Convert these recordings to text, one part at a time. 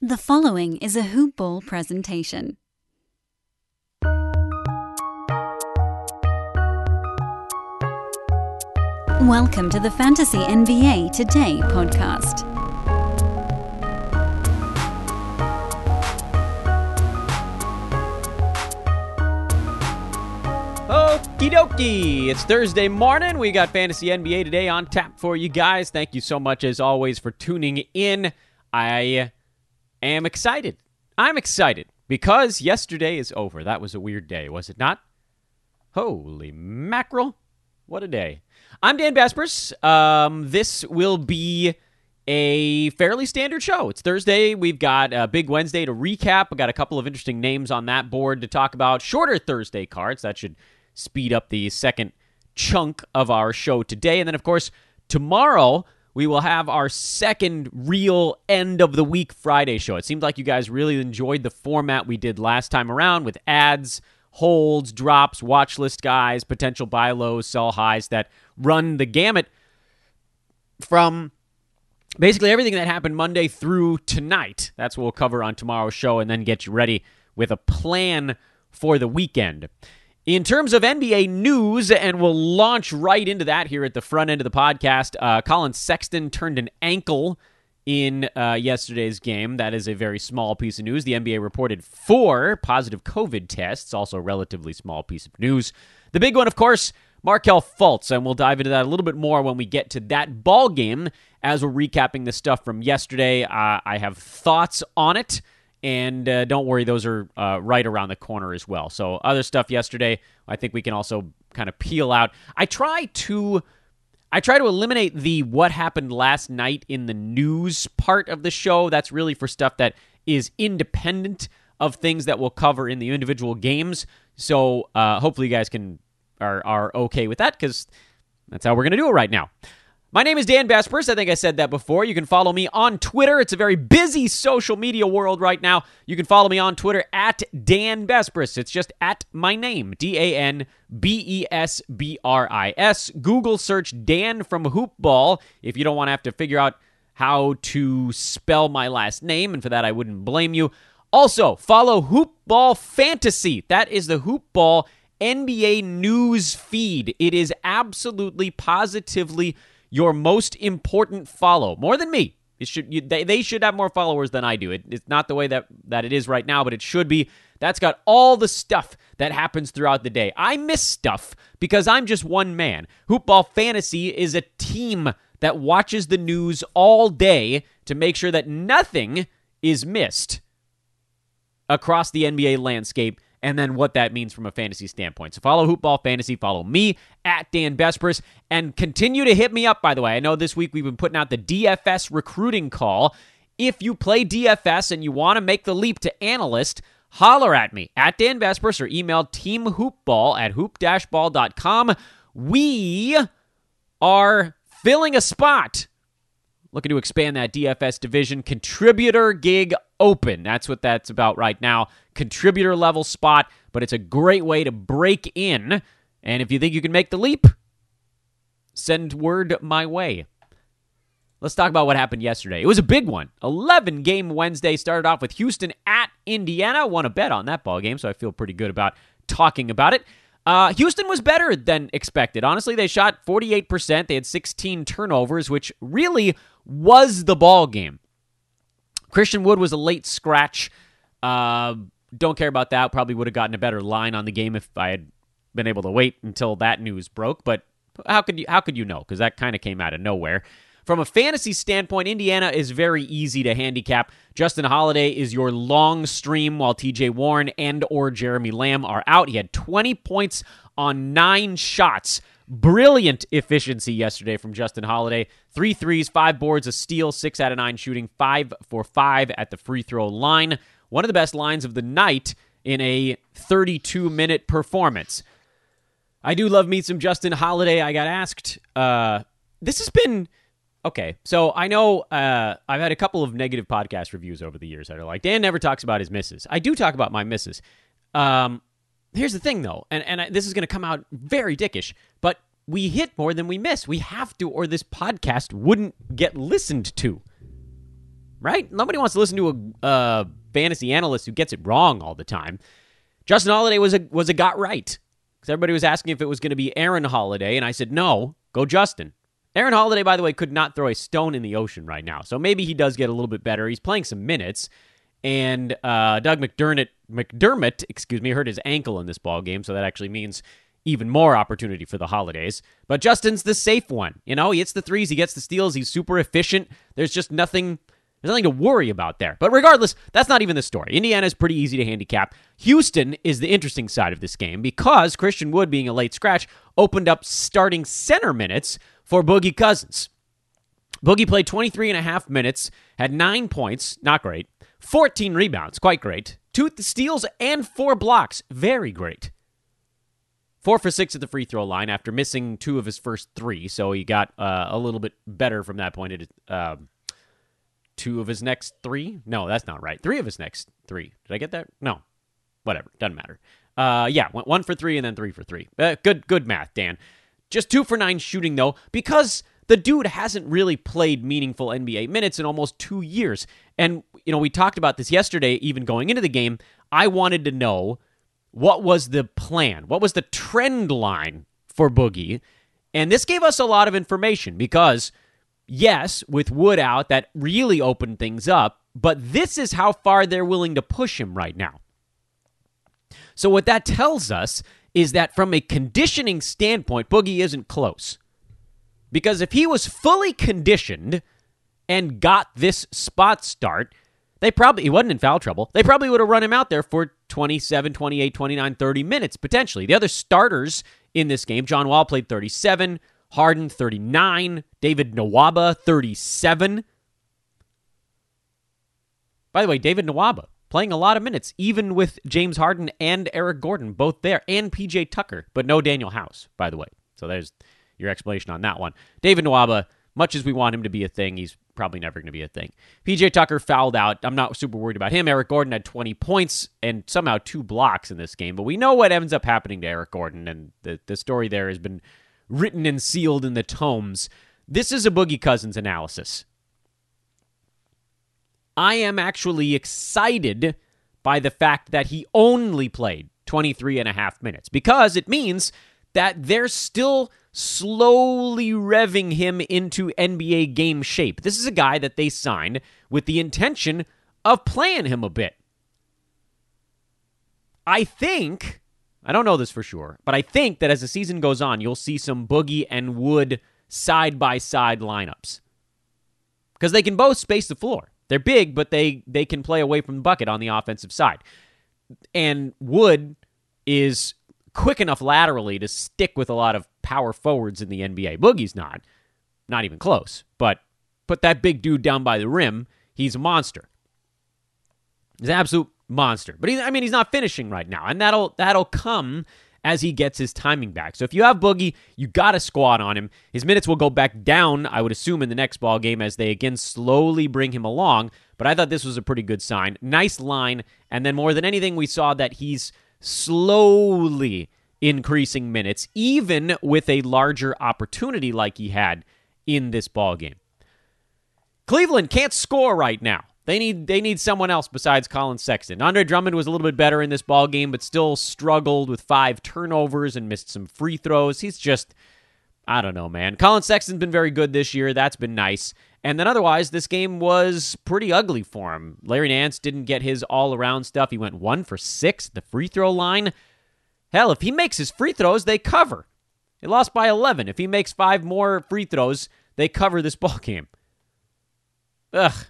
The following is a Hoop Ball presentation. Welcome to the Fantasy NBA Today podcast. Okie dokie. It's Thursday morning. We got Fantasy NBA today on tap for you guys. Thank you so much, as always, for tuning in. I am excited. I'm excited because yesterday is over. That was a weird day, was it not? Holy mackerel. What a day. I'm Dan Besbris. Um, this will be a fairly standard show. It's Thursday. We've got a big Wednesday to recap. We've got a couple of interesting names on that board to talk about. Shorter Thursday cards. That should speed up the second chunk of our show today. And then, of course, tomorrow we will have our second real end of the week Friday show. It seemed like you guys really enjoyed the format we did last time around with ads, holds, drops, watch list guys, potential buy lows, sell highs that run the gamut from basically everything that happened Monday through tonight. That's what we'll cover on tomorrow's show and then get you ready with a plan for the weekend. In terms of NBA news, and we'll launch right into that here at the front end of the podcast, uh, Collin Sexton turned an ankle in uh, yesterday's game. That is a very small piece of news. The NBA reported four positive COVID tests, also a relatively small piece of news. The big one, of course, Markelle Fultz, and we'll dive into that a little bit more when we get to that ball game as we're recapping the stuff from yesterday. Uh, I have thoughts on it. And uh, don't worry, those are uh, right around the corner as well. So, other stuff yesterday, I think we can also kind of peel out. I try to. I try to eliminate the what happened last night in the news part of the show. That's really for stuff that is independent of things that we'll cover in the individual games. So uh, hopefully you guys can are are okay with that because that's how we're gonna do it right now. My name is Dan Besbris. I think I said that before. You can follow me on Twitter. It's a very busy social media world right now. You can follow me on Twitter at Dan Besbris. It's just at my name, D A N B E S B R I S. Google search Dan from Hoopball if you don't want to have to figure out how to spell my last name, and for that I wouldn't blame you. Also, follow Hoopball Fantasy. That is the Hoopball NBA news feed. It is absolutely positively your most important follow, more than me. It should you, they, they should have more followers than I do. It, it's not the way that that it is right now, but it should be. That's got all the stuff that happens throughout the day. I miss stuff because I'm just one man. Hoopball Fantasy is a team that watches the news all day to make sure that nothing is missed across the NBA landscape and then what that means from a fantasy standpoint. So follow Hoopball Fantasy, follow me at Dan Besbris, and continue to hit me up, by the way. I know this week we've been putting out the DFS recruiting call. If you play DFS and you want to make the leap to analyst, holler at me at Dan Besbris or email teamhoopball at hoop-ball.com. We are filling a spot looking to expand that DFS division. Contributor gig open. That's what that's about right now. Contributor level spot, but it's a great way to break in. And if you think you can make the leap, send word my way. Let's talk about what happened yesterday. It was a big one. 11 game Wednesday started off with Houston at Indiana. Won a bet on that ball game, so I feel pretty good about talking about it. Uh, Houston was better than expected. Honestly, they shot 48%. They had 16 turnovers, which really was the ball game. Christian Wood was a late scratch. Uh, don't care about that. Probably would have gotten a better line on the game if I had been able to wait until that news broke. But how could you? How could you know? Because that kind of came out of nowhere. From a fantasy standpoint, Indiana is very easy to handicap. Justin Holiday is your long stream while TJ Warren and or Jeremy Lamb are out. He had 20 points on 9 shots. Brilliant efficiency yesterday from Justin Holiday. Three threes, five boards, a steal, six out of nine shooting, five for five at the free throw line. One of the best lines of the night in a 32 minute performance. I do love me some Justin Holiday. I got asked. Uh, this has been okay. So I know uh, I've had a couple of negative podcast reviews over the years that are like Dan never talks about his misses. I do talk about my misses. Um, here's the thing though, and and I, this is going to come out very dickish, but we hit more than we miss. We have to, or this podcast wouldn't get listened to. right? Nobody wants to listen to a fantasy analyst who gets it wrong all the time. Justin Holiday was a was a got right because everybody was asking if it was going to be Aaron Holiday, and I said no, go Justin. Aaron Holiday, by the way, could not throw a stone in the ocean right now, so maybe he does get a little bit better. He's playing some minutes, and uh, Doug McDermott, McDermott, excuse me, hurt his ankle in this ball game, so that actually means even more opportunity for the holidays. But Justin's the safe one. You know, he hits the threes, he gets the steals, he's super efficient. There's just nothing there's nothing to worry about there. But regardless, that's not even the story. Indiana is pretty easy to handicap. Houston is the interesting side of this game because Christian Wood, being a late scratch, opened up starting center minutes for Boogie Cousins. Boogie played 23 and a half minutes, had nine points, not great, 14 rebounds, quite great, two steals, and four blocks, very great. Four for six at the free throw line after missing two of his first three, so he got uh, a little bit better from that point. It, uh, two of his next three. No, that's not right. Three of his next three. Did I get that? No. Whatever. Doesn't matter. Uh, yeah, went one for three and then three for three. Uh, good, good math, Dan. Just two for nine shooting though, because the dude hasn't really played meaningful NBA minutes in almost two years. And you know, we talked about this yesterday, even going into the game. I wanted to know what was the plan, what was the trend line for Boogie, and this gave us a lot of information because yes, with Wood out, that really opened things up, but this is how far they're willing to push him right now. So, what that tells us is that from a conditioning standpoint, Boogie isn't close. Because if he was fully conditioned and got this spot start, they probably, he wasn't in foul trouble. They probably would have run him out there for 27, 28, 29, 30 minutes potentially. The other starters in this game, John Wall played 37, Harden 39, David Nwaba 37. By the way, David Nwaba playing a lot of minutes, even with James Harden and Eric Gordon both there, and PJ Tucker, but no Danuel House, by the way. So there's your explanation on that one. David Nwaba, much as we want him to be a thing, he's probably never going to be a thing. PJ Tucker fouled out. I'm not super worried about him. Eric Gordon had 20 points and somehow two blocks in this game, but we know what ends up happening to Eric Gordon, and the, the story there has been written and sealed in the tomes. This is a Boogie Cousins analysis. I am actually excited by the fact that he only played 23 and a half minutes because it means that they're still slowly revving him into NBA game shape. This is a guy that they signed with the intention of playing him a bit. I think I don't know this for sure, but I think that as the season goes on, you'll see some Boogie and Wood side by side lineups because they can both space the floor. They're big, but they they can play away from the bucket on the offensive side. And Wood is quick enough laterally to stick with a lot of power forwards in the NBA. Boogie's not, not even close. But put that big dude down by the rim, he's a monster. He's an absolute monster. But he, I mean, he's not finishing right now, and that'll that'll come as he gets his timing back. So if you have Boogie, you got to squat on him. His minutes will go back down, I would assume, in the next ball game as they again slowly bring him along. But I thought this was a pretty good sign. Nice line, and then more than anything, we saw that he's slowly increasing minutes, even with a larger opportunity like he had in this ball game. Cleveland can't score right now. They need they need someone else besides Collin Sexton. Andre Drummond was a little bit better in this ball game, but still struggled with five turnovers and missed some free throws. He's just I don't know, man. Collin Sexton's been very good this year. That's been nice. And then otherwise, this game was pretty ugly for him. Larry Nance didn't get his all around stuff. He went one for six at the free throw line. Hell, if he makes his free throws, they cover. They lost by 11. If he makes five more free throws, they cover this ball game. Ugh.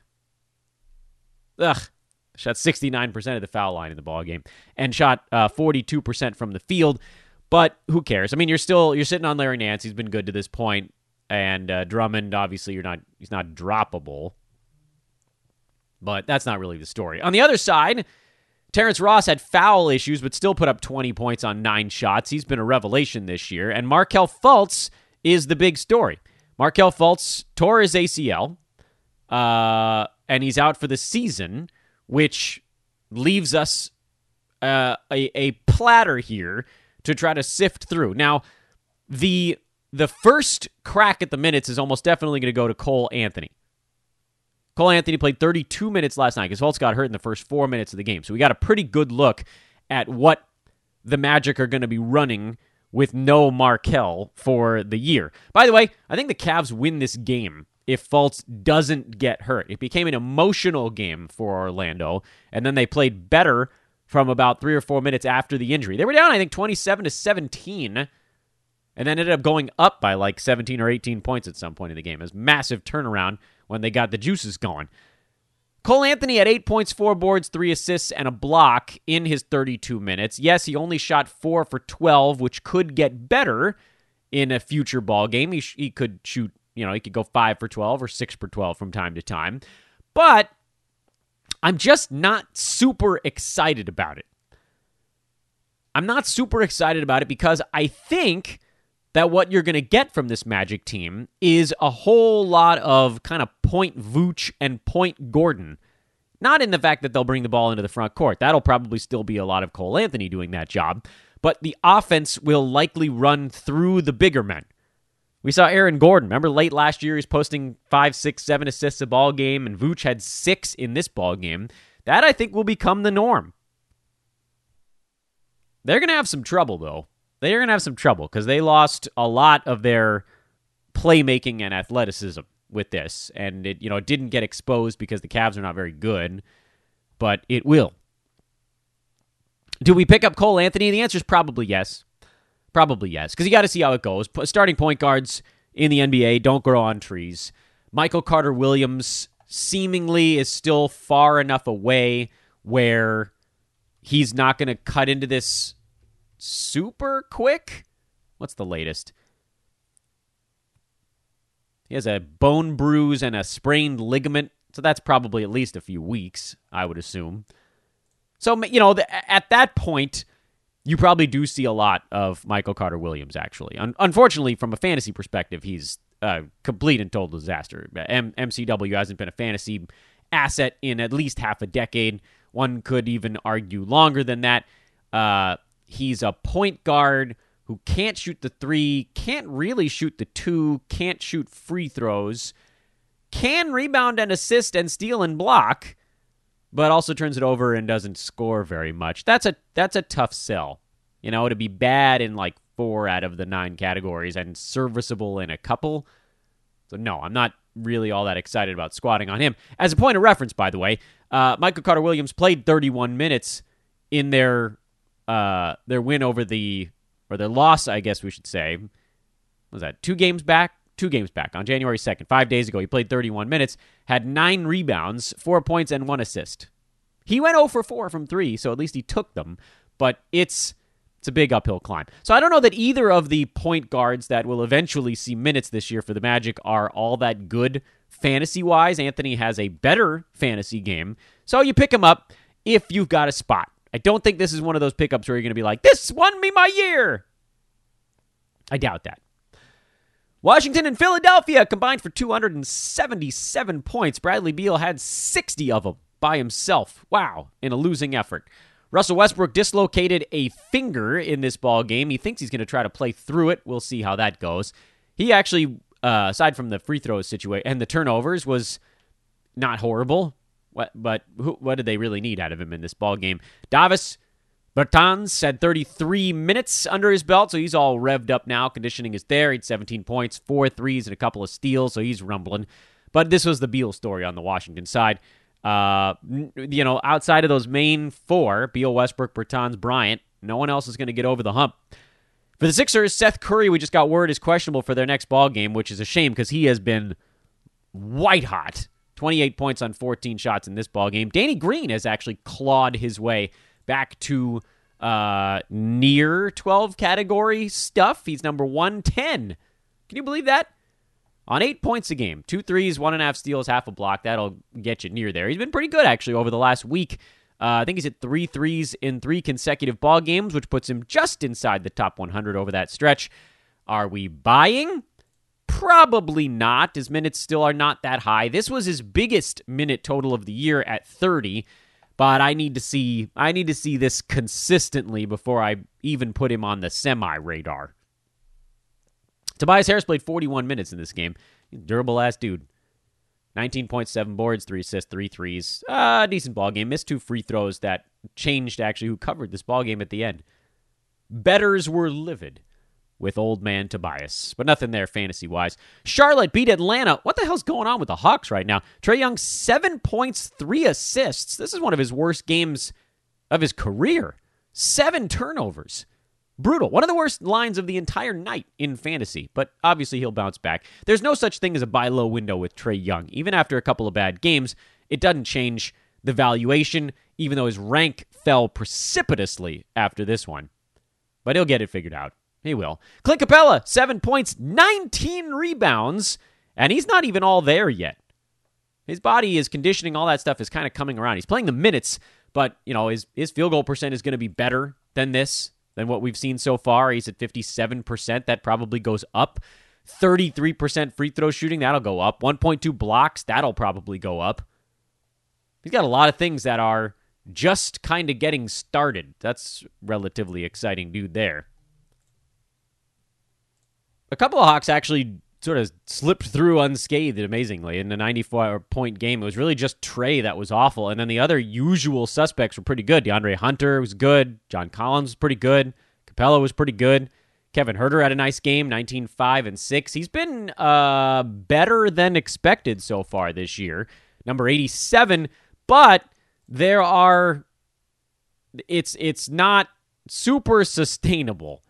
Ugh. Shot 69% of the foul line in the ball game and shot uh, 42% from the field. But who cares? I mean, you're still you're sitting on Larry Nance. He's been good to this point, and uh, Drummond. Obviously, you're not he's not droppable. But that's not really the story. On the other side, Terrence Ross had foul issues, but still put up 20 points on nine shots. He's been a revelation this year. And Markelle Fultz is the big story. Markelle Fultz tore his ACL. Uh, and he's out for the season, which leaves us uh, a, a platter here to try to sift through. Now, the the first crack at the minutes is almost definitely going to go to Cole Anthony. Cole Anthony played 32 minutes last night because Fultz got hurt in the first four minutes of the game. So we got a pretty good look at what the Magic are going to be running with no Markelle for the year. By the way, I think the Cavs win this game if Fultz doesn't get hurt. It became an emotional game for Orlando, and then they played better from about three or four minutes after the injury. They were down, I think, 27 to 17, and then ended up going up by like 17 or 18 points at some point in the game. It massive turnaround when they got the juices going. Cole Anthony had eight points, four boards, three assists, and a block in his 32 minutes. Yes, he only shot four for 12, which could get better in a future ball game. He, sh- he could shoot, you know, he could go five for 12 or six for 12 from time to time. But I'm just not super excited about it. I'm not super excited about it because I think that what you're going to get from this Magic team is a whole lot of kind of point Vooch and point Gordon. Not in the fact that they'll bring the ball into the front court. That'll probably still be a lot of Cole Anthony doing that job. But the offense will likely run through the bigger men. We saw Aaron Gordon. Remember late last year, he's posting five, six, seven assists a ball game, and Vooch had six in this ball game. That I think will become the norm. They're going to have some trouble, though, they're going to have some trouble because they lost a lot of their playmaking and athleticism with this, and it you know it didn't get exposed because the Cavs are not very good, but it will. Do we pick up Cole Anthony? The answer is probably yes. Probably yes, because you got to see how it goes. Starting point guards in the NBA don't grow on trees. Michael Carter Williams seemingly is still far enough away where he's not going to cut into this super quick. What's the latest? He has a bone bruise and a sprained ligament, so that's probably at least a few weeks, I would assume. So, you know, at that point, you probably do see a lot of Michael Carter Williams, actually. Un- unfortunately, from a fantasy perspective, he's a complete and total disaster. M- MCW hasn't been a fantasy asset in at least half a decade. One could even argue longer than that. Uh, He's a point guard who can't shoot the three, can't really shoot the two, can't shoot free throws, can rebound and assist and steal and block, but also turns it over and doesn't score very much. That's a that's a tough sell. You know, to be bad in like four out of the nine categories and serviceable in a couple. So no, I'm not really all that excited about squatting on him. As a point of reference, by the way, uh, Michael Carter Williams played 31 minutes in their uh, their win over the or their loss, I guess we should say. was that two games back? Two games back on January 2nd, five days ago. He played 31 minutes, had nine rebounds, four points, and one assist. He went 0 for 4 from three, so at least he took them, but it's it's a big uphill climb. So I don't know that either of the point guards that will eventually see minutes this year for the Magic are all that good fantasy wise. Anthony has a better fantasy game. So you pick him up if you've got a spot. I don't think this is one of those pickups where you're going to be like, this won me my year. I doubt that. Washington and Philadelphia combined for 277 points. Bradley Beal had 60 of them by himself. Wow, in a losing effort. Russell Westbrook dislocated a finger in this ball game. He thinks he's going to try to play through it. We'll see how that goes. He actually, uh, aside from the free throws situation and the turnovers, was not horrible. What, but who, what did they really need out of him in this ball game? Davis Bertans had 33 minutes under his belt, so he's all revved up now. Conditioning is there. He had 17 points, four threes, and a couple of steals, so he's rumbling. But this was the Beal story on the Washington side. Uh, you know, outside of those main four, Beal, Westbrook, Bertans, Bryant, no one else is going to get over the hump. For the Sixers, Seth Curry, we just got word, is questionable for their next ball game, which is a shame because he has been white hot 28 points on 14 shots in this ball game. Danny Green has actually clawed his way back to uh, near 12 category stuff. He's number 110. Can you believe that? On eight points a game, two threes, one and a half steals, half a block. That'll get you near there. He's been pretty good actually over the last week. Uh, I think he's at three threes in three consecutive ball games, which puts him just inside the top 100 over that stretch. Are we buying? Probably not. His minutes still are not that high. This was his biggest minute total of the year at 30, but I need to see I need to see this consistently before I even put him on the semi radar. Tobias Harris played 41 minutes in this game. Durable ass dude. 19.7 boards, three assists, three threes. Uh, decent ball game. Missed two free throws that changed actually who covered this ball game at the end. Betters were livid with old man Tobias, but nothing there fantasy wise. Charlotte beat Atlanta. What the hell's going on with the Hawks right now? Trae Young, seven points, three assists. This is one of his worst games of his career. Seven turnovers. Brutal. One of the worst lines of the entire night in fantasy, but obviously he'll bounce back. There's no such thing as a buy low window with Trae Young. Even after a couple of bad games, it doesn't change the valuation, even though his rank fell precipitously after this one. But he'll get it figured out. He will. Clint Capela, seven points, 19 rebounds, and he's not even all there yet. His body, is conditioning, all that stuff is kind of coming around. He's playing the minutes, but you know his his field goal percent is going to be better than this than what we've seen so far. He's at 57%. That probably goes up. 33% free throw shooting, that'll go up. 1.2 blocks, that'll probably go up. He's got a lot of things that are just kind of getting started. That's relatively exciting dude there. A couple of Hawks actually sort of slipped through unscathed amazingly in the 94 point game. It was really just Trae that was awful. And then the other usual suspects were pretty good. DeAndre Hunter was good. John Collins was pretty good. Capela was pretty good. Kevin Huerter had a nice game, 19 5 and 6. He's been uh, better than expected so far this year. Number 87, but there are it's it's not super sustainable.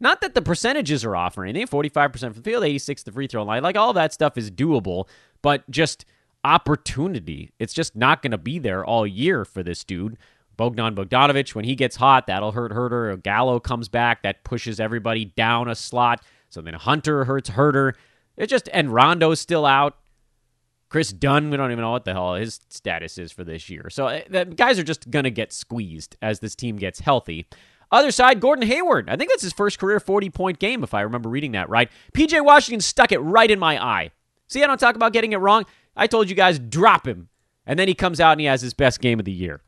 Not that the percentages are off or anything. 45% from the field, 86 the free throw line. Like all that stuff is doable, but just opportunity. It's just not going to be there all year for this dude. Bogdan Bogdanovic, when he gets hot, that'll hurt Huerter. Gallo comes back, that pushes everybody down a slot. So then Hunter hurts Huerter. It just and Rondo's still out. Kris Dunn, we don't even know what the hell his status is for this year. So uh, the guys are just gonna get squeezed as this team gets healthy. Other side, Gordon Hayward. I think that's his first career 40 point game, if I remember reading that right. PJ Washington stuck it right in my eye. See, I don't talk about getting it wrong. I told you guys, drop him. And then he comes out and he has his best game of the year.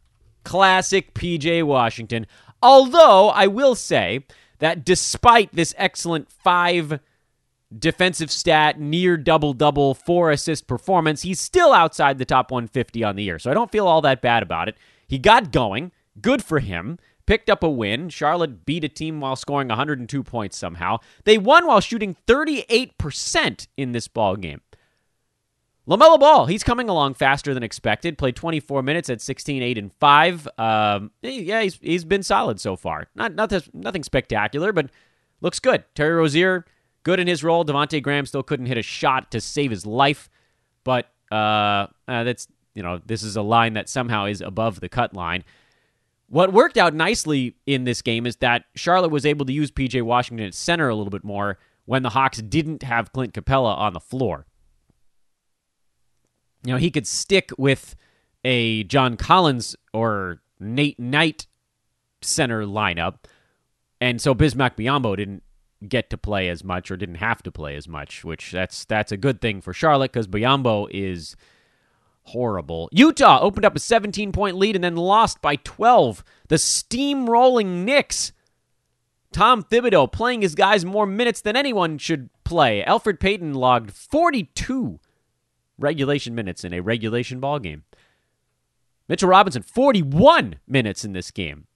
Classic PJ Washington. Although, I will say that despite this excellent five defensive stat, near double double, four assist performance, he's still outside the top 150 on the year. So I don't feel all that bad about it. He got going. Good for him picked up a win. Charlotte beat a team while scoring 102 points somehow. They won while shooting 38% in this ball game. LaMelo Ball, he's coming along faster than expected. Played 24 minutes at 16, 8, and 5. Um, yeah, he's, he's been solid so far. Not, not this, nothing spectacular, but looks good. Terry Rozier, good in his role. Devonte Graham still couldn't hit a shot to save his life, but uh, uh, that's you know this is a line that somehow is above the cut line. What worked out nicely in this game is that Charlotte was able to use PJ Washington at center a little bit more when the Hawks didn't have Clint Capela on the floor. You know, he could stick with a John Collins or Nate Knight center lineup, and so Bismack Biyombo didn't get to play as much or didn't have to play as much, which that's that's a good thing for Charlotte because Biyombo is horrible. Utah opened up a 17 point lead and then lost by 12. The steamrolling Knicks. Tom Thibodeau playing his guys more minutes than anyone should play. Elfrid Payton logged 42 regulation minutes in a regulation ball game. Mitchell Robinson 41 minutes in this game.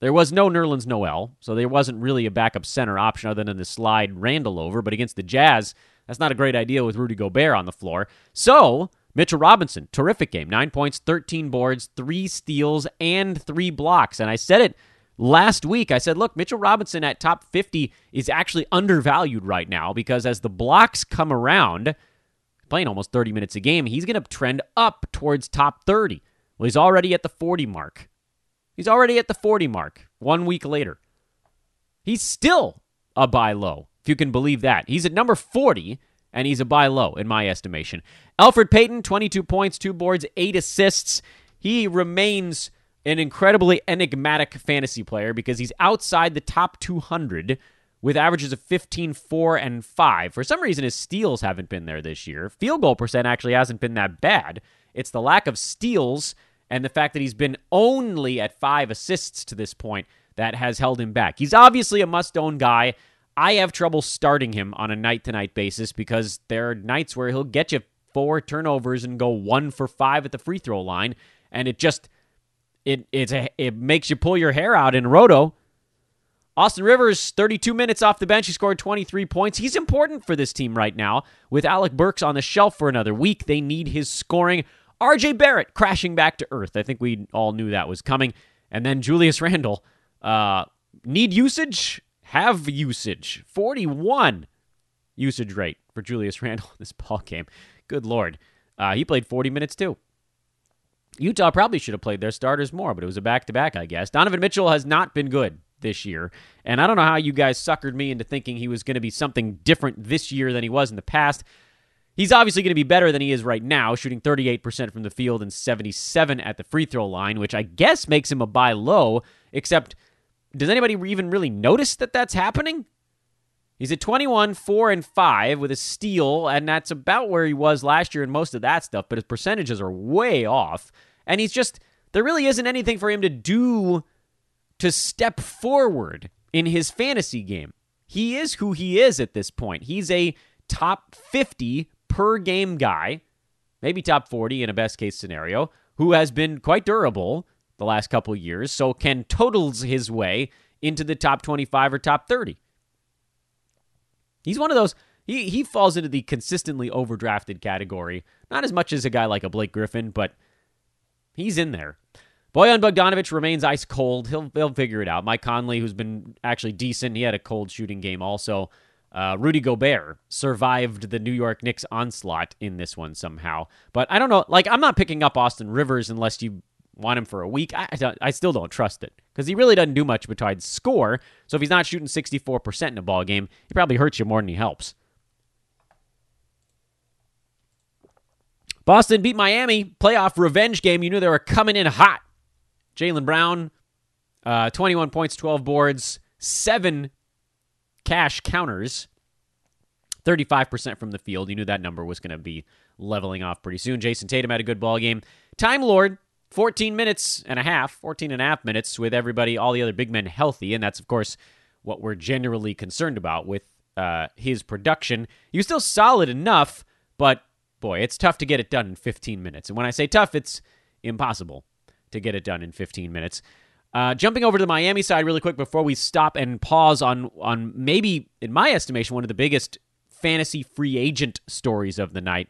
There was no Nerlens Noel, so there wasn't really a backup center option other than to slide Randle over. But against the Jazz, that's not a great idea with Rudy Gobert on the floor. So Mitchell Robinson, terrific game. Nine points, 13 boards, three steals, and three blocks. And I said it last week. I said, look, Mitchell Robinson at top 50 is actually undervalued right now because as the blocks come around, playing almost 30 minutes a game, he's going to trend up towards top 30. Well, he's already at the 40 mark. He's already at the 40 mark one week later. He's still a buy low, if you can believe that. He's at number 40 and he's a buy low in my estimation. Elfrid Payton, 22 points, two boards, eight assists. He remains an incredibly enigmatic fantasy player because he's outside the top 200 with averages of 15, 4, and 5. For some reason, his steals haven't been there this year. Field goal percent actually hasn't been that bad. It's the lack of steals and the fact that he's been only at five assists to this point that has held him back. He's obviously a must own guy. I have trouble starting him on a night to night basis because there are nights where he'll get you four turnovers and go one for five at the free throw line, and it just it it's a, it makes you pull your hair out in roto. Austin Rivers, 32 minutes off the bench. He scored 23 points. He's important for this team right now. With Alec Burks on the shelf for another week, they need his scoring. RJ Barrett crashing back to earth. I think we all knew that was coming. And then Julius Randle, uh, need usage, have usage. 41 usage rate for Julius Randle in this ball game. Good lord. Uh, he played 40 minutes too. Utah probably should have played their starters more, but it was a back to back, I guess. Donovan Mitchell has not been good this year. And I don't know how you guys suckered me into thinking he was going to be something different this year than he was in the past. He's obviously going to be better than he is right now, shooting 38% from the field and 77 at the free throw line, which I guess makes him a buy low, except does anybody even really notice that that's happening? He's at 21, 4 and 5 with a steal, and that's about where he was last year in most of that stuff, but his percentages are way off. And he's just there really isn't anything for him to do to step forward in his fantasy game. He is who he is at this point. He's a top 50 per game guy, maybe top 40 in a best case scenario, who has been quite durable the last couple years, so can totals his way into the top 25 or top 30. He's one of those he he falls into the consistently overdrafted category, not as much as a guy like a Blake Griffin, but he's in there. Bojan Bogdanovic remains ice cold. He'll he'll figure it out. Mike Conley, who's been actually decent, he had a cold shooting game also. Uh, Rudy Gobert survived the New York Knicks onslaught in this one somehow. But I don't know. Like, I'm not picking up Austin Rivers unless you want him for a week. I, I, still don't trust it because he really doesn't do much besides score. So if he's not shooting 64% in a ball game, he probably hurts you more than he helps. Boston beat Miami. Playoff revenge game. You knew they were coming in hot. Jaylen Brown, uh, 21 points, 12 boards, seven cash counters, 35% from the field. You knew that number was going to be leveling off pretty soon. Jayson Tatum had a good ball game. Time Lord, 14 minutes and a half, 14 and a half minutes with everybody, all the other big men healthy. And that's, of course, what we're generally concerned about with uh, his production. He was still solid enough, but boy, it's tough to get it done in 15 minutes. And when I say tough, it's impossible to get it done in 15 minutes. Uh, jumping over to the Miami side really quick before we stop and pause on on maybe, in my estimation, one of the biggest fantasy free agent stories of the night.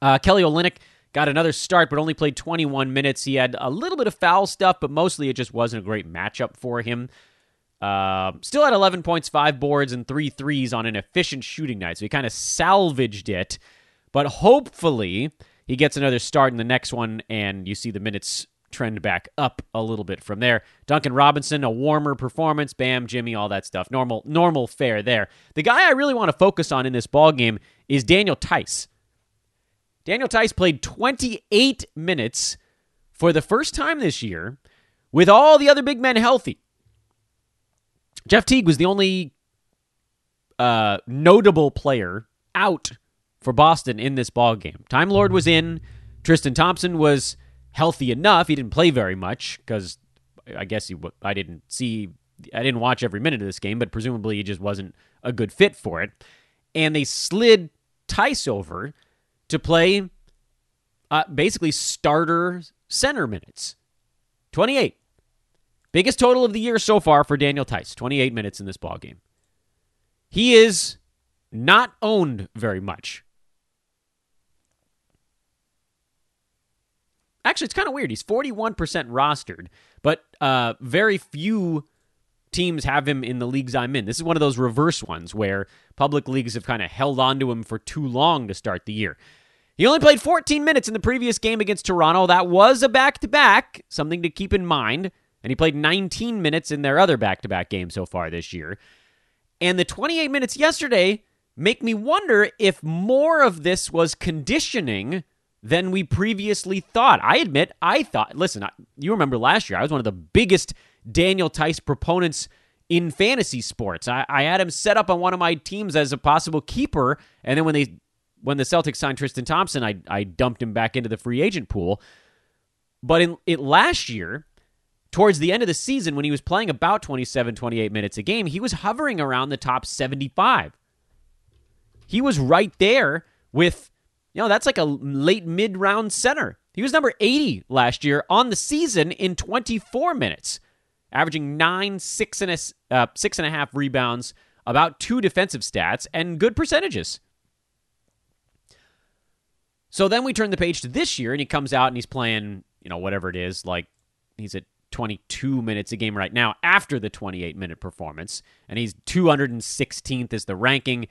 Uh, Kelly Olynyk got another start, but only played 21 minutes. He had a little bit of foul stuff, but mostly it just wasn't a great matchup for him. Uh, still had 11 points, five boards, and three threes on an efficient shooting night. So he kind of salvaged it, but hopefully he gets another start in the next one, and you see the minutes trend back up a little bit from there. Duncan Robinson, a warmer performance, Bam, Jimmy, all that stuff. Normal, normal fare there. The guy I really want to focus on in this ball game is Daniel Theis. Daniel Theis played 28 minutes for the first time this year with all the other big men healthy. Jeff Teague was the only uh, notable player out for Boston in this ball game. Time Lord was in. Tristan Thompson was healthy enough. He didn't play very much because I guess he, I didn't see, I didn't watch every minute of this game, but presumably he just wasn't a good fit for it. And they slid Theis over to play uh, basically starter center minutes 28. Biggest total of the year so far for Daniel Theis 28 minutes in this ball game. He is not owned very much. Actually, it's kind of weird. He's 41% rostered, but uh, very few teams have him in the leagues I'm in. This is one of those reverse ones where public leagues have kind of held on to him for too long to start the year. He only played 14 minutes in the previous game against Toronto. That was a back to back, something to keep in mind. And he played 19 minutes in their other back to back game so far this year. And the 28 minutes yesterday make me wonder if more of this was conditioning than we previously thought. I admit, I thought, listen, you remember last year, I was one of the biggest Daniel Theis proponents in fantasy sports. I, I, had him set up on one of my teams as a possible keeper, and then when they when the Celtics signed Tristan Thompson, I I dumped him back into the free agent pool. But in it last year, towards the end of the season when he was playing about 27 28 minutes a game, he was hovering around the top 75. He was right there with You know, that's like a late mid round center. He was number 80 last year on the season in 24 minutes, averaging nine, six and a, uh, six and a half rebounds, about two defensive stats, and good percentages. So then we turn the page to this year, and he comes out and he's playing, you know, whatever it is, like he's at 22 minutes a game right now after the 28 minute performance, and he's 216th is the ranking.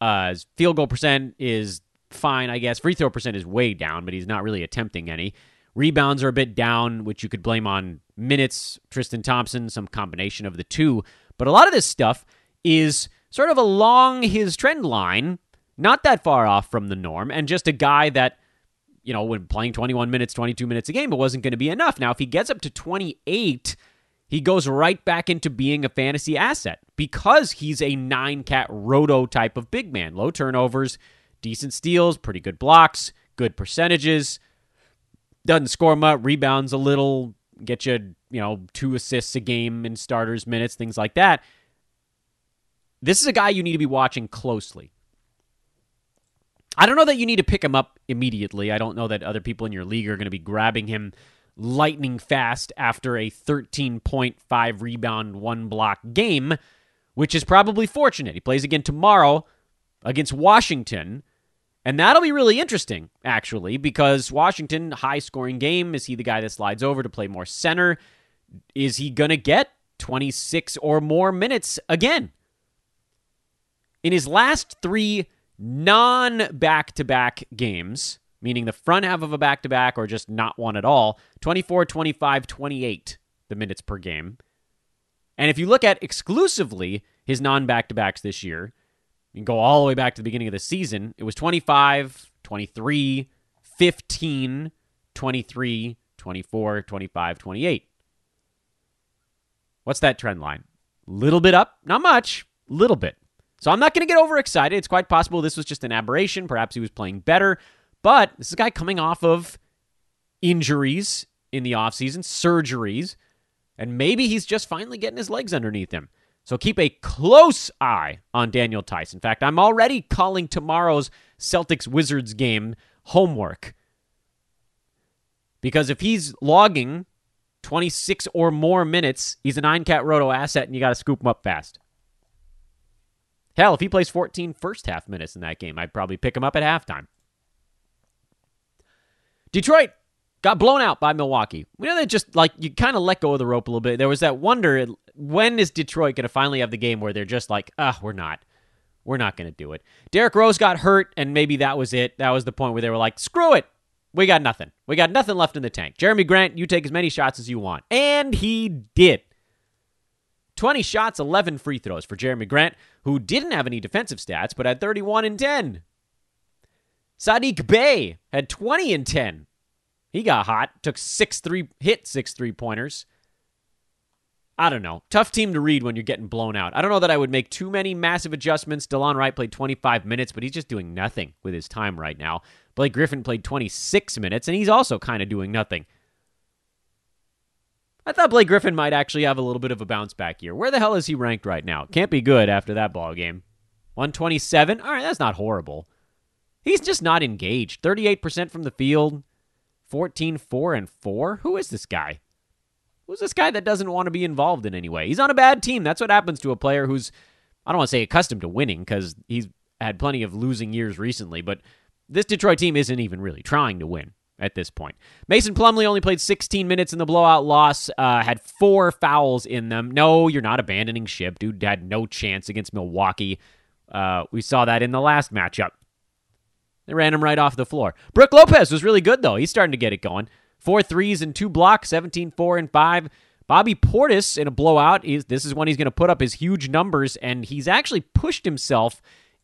Uh, his field goal percent is fine, I guess. Free throw percent is way down, but he's not really attempting any. Rebounds are a bit down, which you could blame on minutes, Tristan Thompson, some combination of the two. But a lot of this stuff is sort of along his trend line, not that far off from the norm, and just a guy that, you know, when playing 21 minutes, 22 minutes a game, it wasn't going to be enough. Now, if he gets up to 28, he goes right back into being a fantasy asset because he's a nine cat roto type of big man. Low turnovers, decent steals, pretty good blocks, good percentages. Doesn't score much, rebounds a little, get you, you know, two assists a game in starters minutes, things like that. This is a guy you need to be watching closely. I don't know that you need to pick him up immediately. I don't know that other people in your league are going to be grabbing him lightning fast after a 13.5 rebound, one block game, which is probably fortunate. He plays again tomorrow against Washington. And that'll be really interesting, actually, because Washington, high scoring game. Is he the guy that slides over to play more center? Is he going to get 26 or more minutes again? In his last three non back to back games, meaning the front half of a back to back or just not one at all, 24, 25, 28, the minutes per game. And if you look at exclusively his non back to backs this year, you can go all the way back to the beginning of the season. It was 25, 23, 15, 23, 24, 25, 28. What's that trend line? Little bit up, not much, little bit. So I'm not going to get overexcited. It's quite possible this was just an aberration. Perhaps he was playing better. But this is a guy coming off of injuries in the offseason, surgeries, and maybe he's just finally getting his legs underneath him. So keep a close eye on Daniel Theis. In fact, I'm already calling tomorrow's Celtics Wizards game homework. Because if he's logging 26 or more minutes, he's a nine cat roto asset and you got to scoop him up fast. Hell, if he plays 14 first half minutes in that game, I'd probably pick him up at halftime. Detroit got blown out by Milwaukee. We know that just like you kind of let go of the rope a little bit. There was that wonder when is Detroit going to finally have the game where they're just like, ah, we're not. We're not going to do it. Derrick Rose got hurt, and maybe that was it. That was the point where they were like, screw it. We got nothing. We got nothing left in the tank. Jerami Grant, you take as many shots as you want. And he did. 20 shots, 11 free throws for Jerami Grant, who didn't have any defensive stats, but had 31 and 10. Saddiq Bey had 20 and 10. He got hot, took six three, hit six three pointers. I don't know. Tough team to read when you're getting blown out. I don't know that I would make too many massive adjustments. Delon Wright played 25 minutes, but he's just doing nothing with his time right now. Blake Griffin played 26 minutes, and he's also kind of doing nothing. I thought Blake Griffin might actually have a little bit of a bounce back year. Where the hell is he ranked right now? Can't be good after that ball game. 127. All right, that's not horrible. He's just not engaged. 38% from the field, 14 4 and 4. Who is this guy? Who's this guy that doesn't want to be involved in any way? He's on a bad team. That's what happens to a player who's, I don't want to say accustomed to winning because he's had plenty of losing years recently, but this Detroit team isn't even really trying to win at this point. Mason Plumlee only played 16 minutes in the blowout loss, uh, had four fouls in them. No, you're not abandoning ship. Dude had no chance against Milwaukee. Uh, we saw that in the last matchup. They ran him right off the floor. Brook Lopez was really good, though. He's starting to get it going. Four threes and two blocks, 17, 4, and 5. Bobby Portis in a blowout. Is this is when he's going to put up his huge numbers, and he's actually pushed himself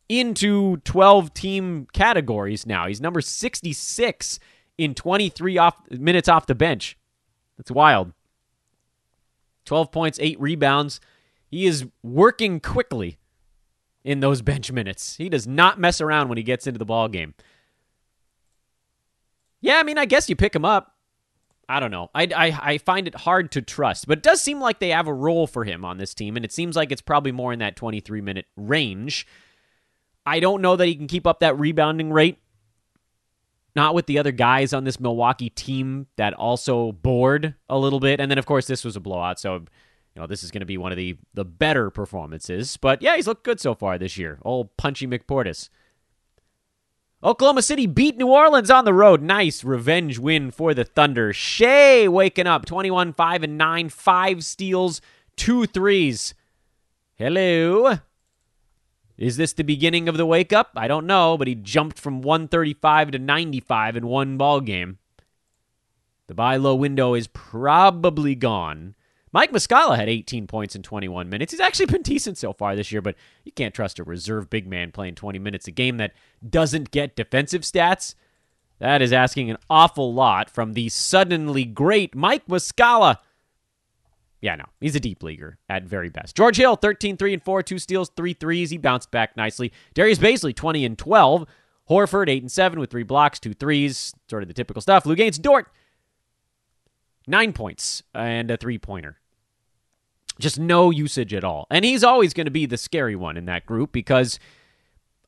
into 12 team categories now. He's number 66 in 23 off minutes off the bench. That's wild. 12 points, 8 rebounds. He is working quickly in those bench minutes. He does not mess around when he gets into the ball game. Yeah, I mean, I guess you pick him up. I don't know. I, I, I find it hard to trust, but it does seem like they have a role for him on this team, and it seems like it's probably more in that 23 minute range. I don't know that he can keep up that rebounding rate. Not with the other guys on this Milwaukee team that also bored a little bit. And then, of course, this was a blowout, so you know this is going to be one of the the better performances. But yeah, he's looked good so far this year. Old Punchy McPortis. Oklahoma City beat New Orleans on the road. Nice revenge win for the Thunder. Shai waking up 21 5 and 9, five steals, two threes. Hello. Is this the beginning of the wake up? I don't know, but he jumped from 135 to 95 in one ball game. The buy low window is probably gone. Mike Muscala had 18 points in 21 minutes. He's actually been decent so far this year, but you can't trust a reserve big man playing 20 minutes a game that doesn't get defensive stats. That is asking an awful lot from the suddenly great Mike Muscala. Yeah, no, he's a deep leaguer at very best. George Hill, 13, 3 and 4, two steals, three threes. He bounced back nicely. Darius Bazley, 20 and 12. Horford, 8 and 7 with three blocks, two threes. Sort of the typical stuff. Luguentz Dort, nine points and a three pointer. Just no usage at all. And he's always going to be the scary one in that group because,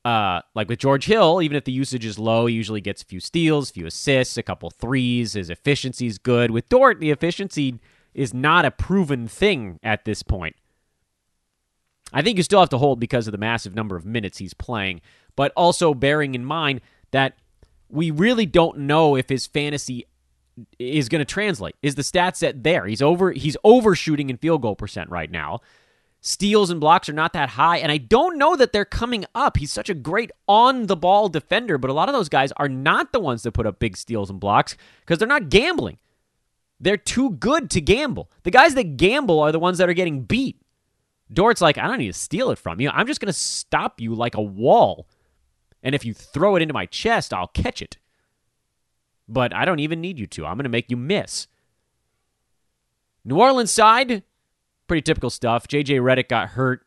uh, like with George Hill, even if the usage is low, he usually gets a few steals, a few assists, a couple threes. His efficiency is good. With Dort, the efficiency is not a proven thing at this point. I think you still have to hold because of the massive number of minutes he's playing, but also bearing in mind that we really don't know if his fantasy is going to translate. Is the stat set there? He's over he's overshooting in field goal percent right now. Steals and blocks are not that high, and I don't know that they're coming up. He's such a great on the ball defender, but a lot of those guys are not the ones that put up big steals and blocks because they're not gambling. They're too good to gamble. The guys that gamble are the ones that are getting beat. Dort's like, I don't need to steal it from you. I'm just going to stop you like a wall. And if you throw it into my chest, I'll catch it. But I don't even need you to. I'm going to make you miss. New Orleans side, pretty typical stuff. JJ Redick got hurt.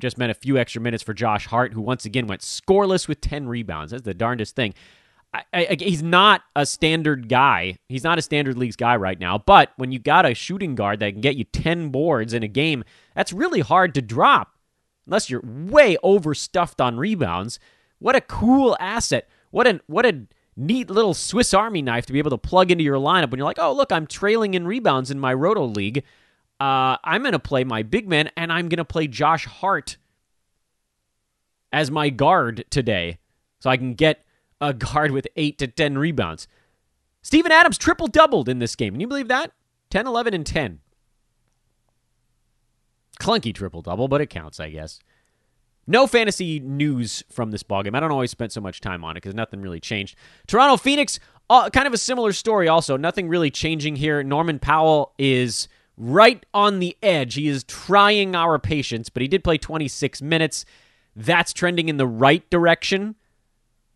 Just meant a few extra minutes for Josh Hart, who once again went scoreless with 10 rebounds. That's the darndest thing. I, I, he's not a standard guy. He's not a standard leagues guy right now. But when you got a shooting guard that can get you 10 boards in a game, that's really hard to drop unless you're way overstuffed on rebounds. What a cool asset. What a what a neat little Swiss Army knife to be able to plug into your lineup when you're like, oh, look, I'm trailing in rebounds in my Roto League. Uh, I'm going to play my big man, and I'm going to play Josh Hart as my guard today. So I can get a guard with 8 to 10 rebounds. Steven Adams triple doubled in this game. Can you believe that? 10, 11, and 10. Clunky triple double, but it counts, I guess. No fantasy news from this ballgame. I don't always spend so much time on it because nothing really changed. Toronto Phoenix, uh, kind of a similar story also. Nothing really changing here. Norman Powell is right on the edge. He is trying our patience, but he did play 26 minutes. That's trending in the right direction.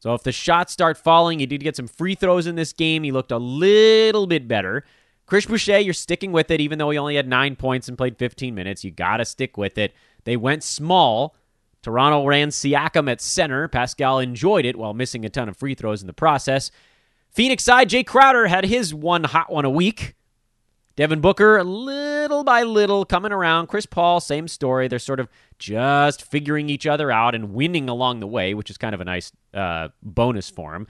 So if the shots start falling, he did get some free throws in this game. He looked a little bit better. Chris Boucher, you're sticking with it, even though he only had nine points and played 15 minutes. You got to stick with it. They went small. Toronto ran Siakam at center. Pascal enjoyed it while missing a ton of free throws in the process. Phoenix side, Jae Crowder had his one hot one a week. Devin Booker, little by little, coming around. Chris Paul, same story. They're sort of just figuring each other out and winning along the way, which is kind of a nice uh, bonus for him.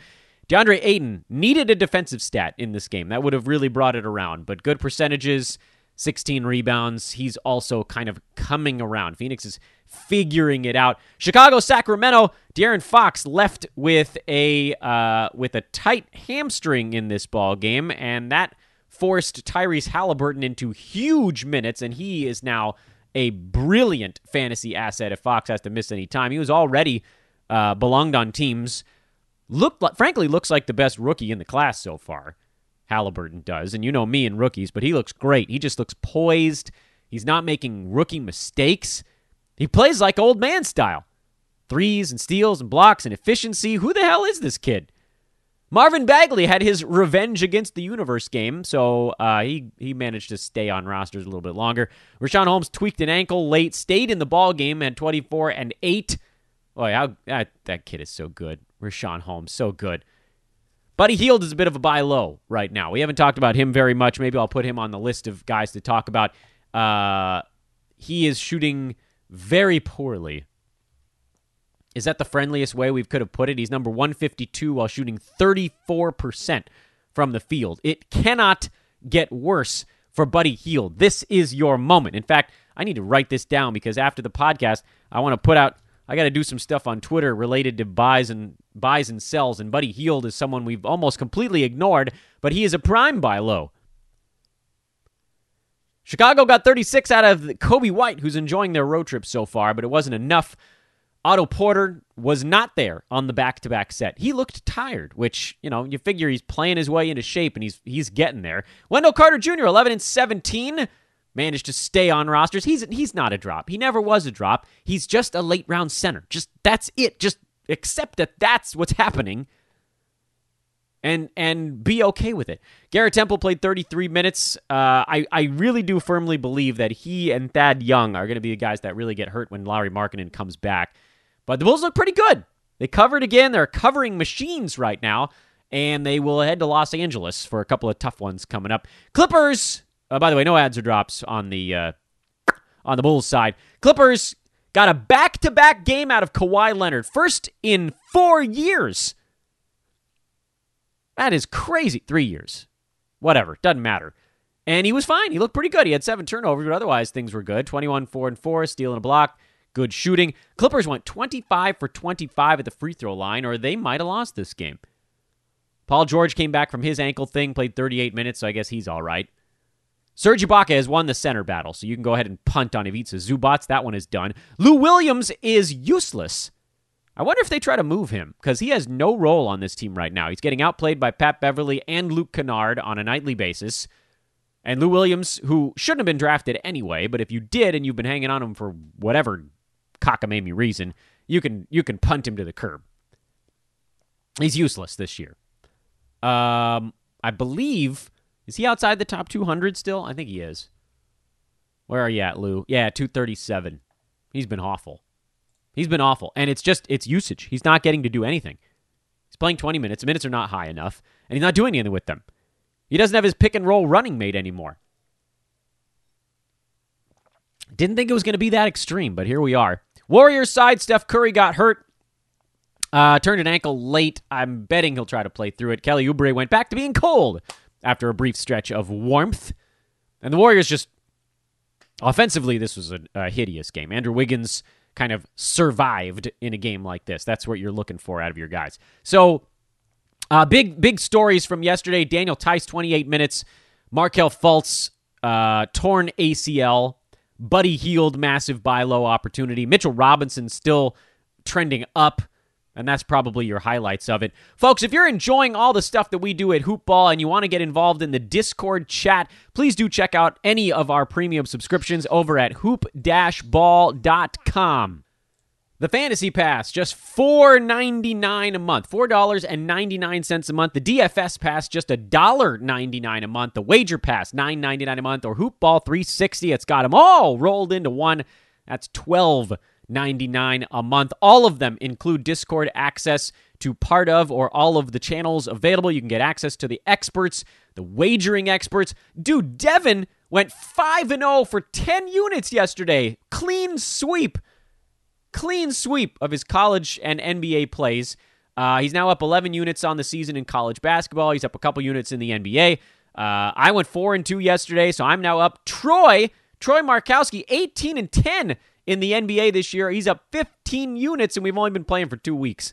DeAndre Ayton needed a defensive stat in this game. That would have really brought it around, but good percentages, 16 rebounds. He's also kind of coming around. Phoenix is figuring it out. Chicago, Sacramento, De'Aaron Fox left with a uh, with a tight hamstring in this ball game, and that forced Tyrese Halliburton into huge minutes, and he is now a brilliant fantasy asset if Fox has to miss any time. He was already uh, belonged on teams. Looked like, frankly, looks like the best rookie in the class so far. Halliburton does, and you know me and rookies, but he looks great. He just looks poised. He's not making rookie mistakes. He plays like old man style. Threes and steals and blocks and efficiency. Who the hell is this kid? Marvin Bagley had his revenge against the universe game, so uh, he he managed to stay on rosters a little bit longer. Richaun Holmes tweaked an ankle late, stayed in the ball game at 24 and eight. Boy, how that, that kid is so good. Richaun Holmes, so good. Buddy Hield is a bit of a buy low right now. We haven't talked about him very much. Maybe I'll put him on the list of guys to talk about. Uh, he is shooting very poorly Is that the friendliest way we could have put it? He's number 152 while shooting 34% from the field. It cannot get worse for Buddy Hield. This is your moment. In fact, I need to write this down because after the podcast, I want to put out I got to do some stuff on Twitter related to buys and buys and sells and Buddy Hield is someone we've almost completely ignored, but he is a prime buy low. Chicago got 36 out of Coby White, who's enjoying their road trip so far, but it wasn't enough. Otto Porter was not there on the back-to-back set. He looked tired, which, you know, you figure he's playing his way into shape and he's he's getting there. Wendell Carter Jr. 11 and 17 managed to stay on rosters. He's he's not a drop. He never was a drop. He's just a late round center. Just that's it. Just accept that that's what's happening and and be okay with it. Garrett Temple played 33 minutes. Uh, I I really do firmly believe that he and Thad Young are going to be the guys that really get hurt when Lauri Markkanen comes back. But the Bulls look pretty good. They covered again. They're covering machines right now, and they will head to Los Angeles for a couple of tough ones coming up. Clippers. Uh, by the way, no ads or drops on the uh, on the Bulls side. Clippers got a back-to-back game out of Kawhi Leonard, first in four years. That is crazy. Three years, whatever, doesn't matter. And he was fine. He looked pretty good. He had seven turnovers, but otherwise things were good. 21, 4, and 4, stealing a block. Good shooting. Clippers went 25 for 25 at the free throw line, or they might have lost this game. Paul George came back from his ankle thing, played 38 minutes, so I guess he's all right. Serge Ibaka has won the center battle, so you can go ahead and punt on Ivica Zubac. That one is done. Lou Williams is useless. I wonder if they try to move him, because he has no role on this team right now. He's getting outplayed by Pat Beverley and Luke Kennard on a nightly basis. And Lou Williams, who shouldn't have been drafted anyway, but if you did and you've been hanging on him for whatever cockamamie reason, you can you can punt him to the curb. He's useless this year. Um, I believe is he outside the top 200 still? I think he is. Where are you at, Lou? Yeah, 237. He's been awful. He's been awful, and it's just it's usage. He's not getting to do anything. He's playing 20 minutes. The minutes are not high enough, and he's not doing anything with them. He doesn't have his pick and roll running mate anymore. Didn't think it was going to be that extreme, but here we are. Warriors side, Steph Curry got hurt. Uh, turned an ankle late. I'm betting he'll try to play through it. Kelly Oubre went back to being cold after a brief stretch of warmth. And the Warriors just offensively, this was a, a hideous game. Andrew Wiggins kind of survived in a game like this. That's what you're looking for out of your guys. So, uh, big big stories from yesterday. Daniel Theis, 28 minutes. Markelle Fultz, uh, torn ACL. Buddy Hield, massive buy low opportunity. Mitchell Robinson still trending up. And that's probably your highlights of it. Folks, if you're enjoying all the stuff that we do at Hoopball and you want to get involved in the Discord chat, please do check out any of our premium subscriptions over at hoop-ball.com. The Fantasy Pass, just $4.99 a month. $4.99 a month. The DFS Pass, just $1.99 a month. The Wager Pass, $9.99 a month. Or Hoopball 360, it's got them all rolled into one. That's $12.99 a month. All of them include Discord access to part of or all of the channels available. You can get access to the experts, the wagering experts. Dude, Devin went 5 and 0 for 10 units yesterday. Clean sweep. Clean sweep of his college and NBA plays. Uh, he's now up 11 units on the season in college basketball. He's up a couple units in the NBA. Uh, I went 4 and 2 yesterday, so I'm now up. Troy, Troy Markowski, 18 and 10 in the NBA this year. He's up 15 units, and we've only been playing for two weeks.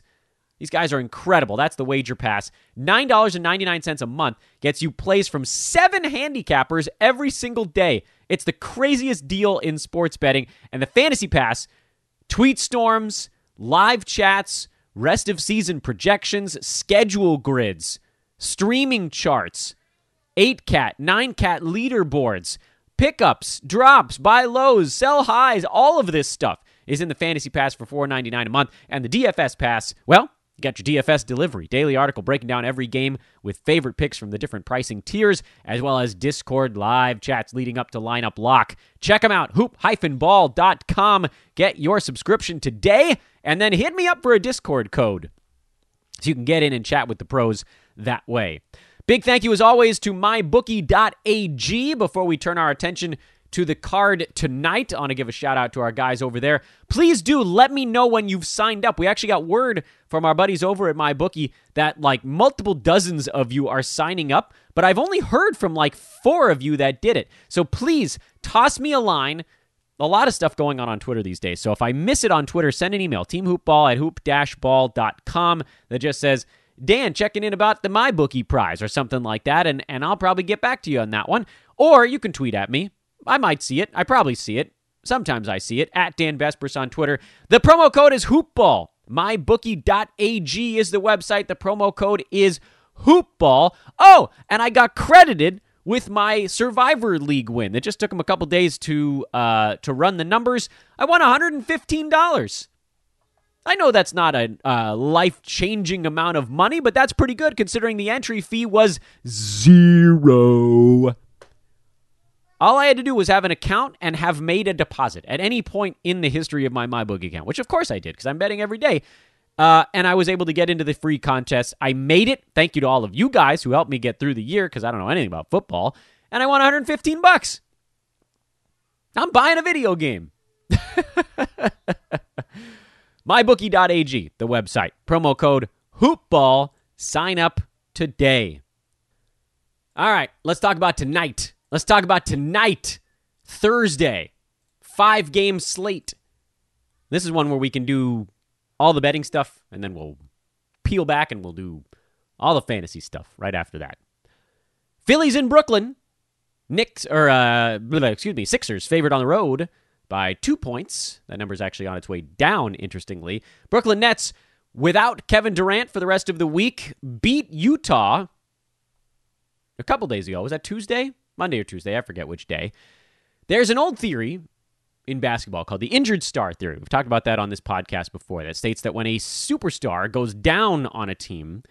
These guys are incredible. That's the wager pass. $9.99 a month gets you plays from seven handicappers every single day. It's the craziest deal in sports betting. And the fantasy pass, tweet storms, live chats, rest of season projections, schedule grids, streaming charts, 8 cat, 9 cat leaderboards pickups, drops, buy lows, sell highs, all of this stuff is in the Fantasy Pass for $4.99 a month. And the DFS Pass, well, got your DFS delivery, daily article breaking down every game with favorite picks from the different pricing tiers, as well as Discord live chats leading up to lineup lock. Check them out, hoop-ball.com. Get your subscription today, and then hit me up for a Discord code so you can get in and chat with the pros that way. Big thank you, as always, to mybookie.ag before we turn our attention to the card tonight. I want to give a shout out to our guys over there. Please do let me know when you've signed up. We actually got word from our buddies over at MyBookie that like multiple dozens of you are signing up, but I've only heard from like four of you that did it. So please toss me a line. A lot of stuff going on on Twitter these days. So if I miss it on Twitter, send an email, teamhoopball at hoop-ball.com that just says, Dan checking in about the MyBookie prize or something like that, and, and I'll probably get back to you on that one. Or you can tweet at me. I might see it. I probably see it. Sometimes I see it at Dan Besbris on Twitter. The promo code is hoopball. MyBookie.ag is the website. The promo code is hoopball. Oh, and I got credited with my Survivor League win. It just took him a couple days to uh, to run the numbers. I won $115. I know that's not a uh, life changing amount of money, but that's pretty good considering the entry fee was zero. All I had to do was have an account and have made a deposit at any point in the history of my MyBookie account, which of course I did because I'm betting every day. Uh, and I was able to get into the free contest. I made it. Thank you to all of you guys who helped me get through the year because I don't know anything about football. And I won 115 bucks. I'm buying a video game. MyBookie.ag, the website. Promo code HoopBall. Sign up today. All right, let's talk about tonight. Let's talk about tonight, Thursday. Five game slate. This is one where we can do all the betting stuff and then we'll peel back and we'll do all the fantasy stuff right after that. Phillies in Brooklyn. Knicks, or, uh, excuse me, Sixers favored on the road by two points. That number is actually on its way down, interestingly. Brooklyn Nets, without Kevin Durant for the rest of the week, beat Utah a couple days ago. Was that Tuesday? Monday or Tuesday? I forget which day. There's an old theory in basketball called the injured star theory. We've talked about that on this podcast before that states that when a superstar goes down on a team,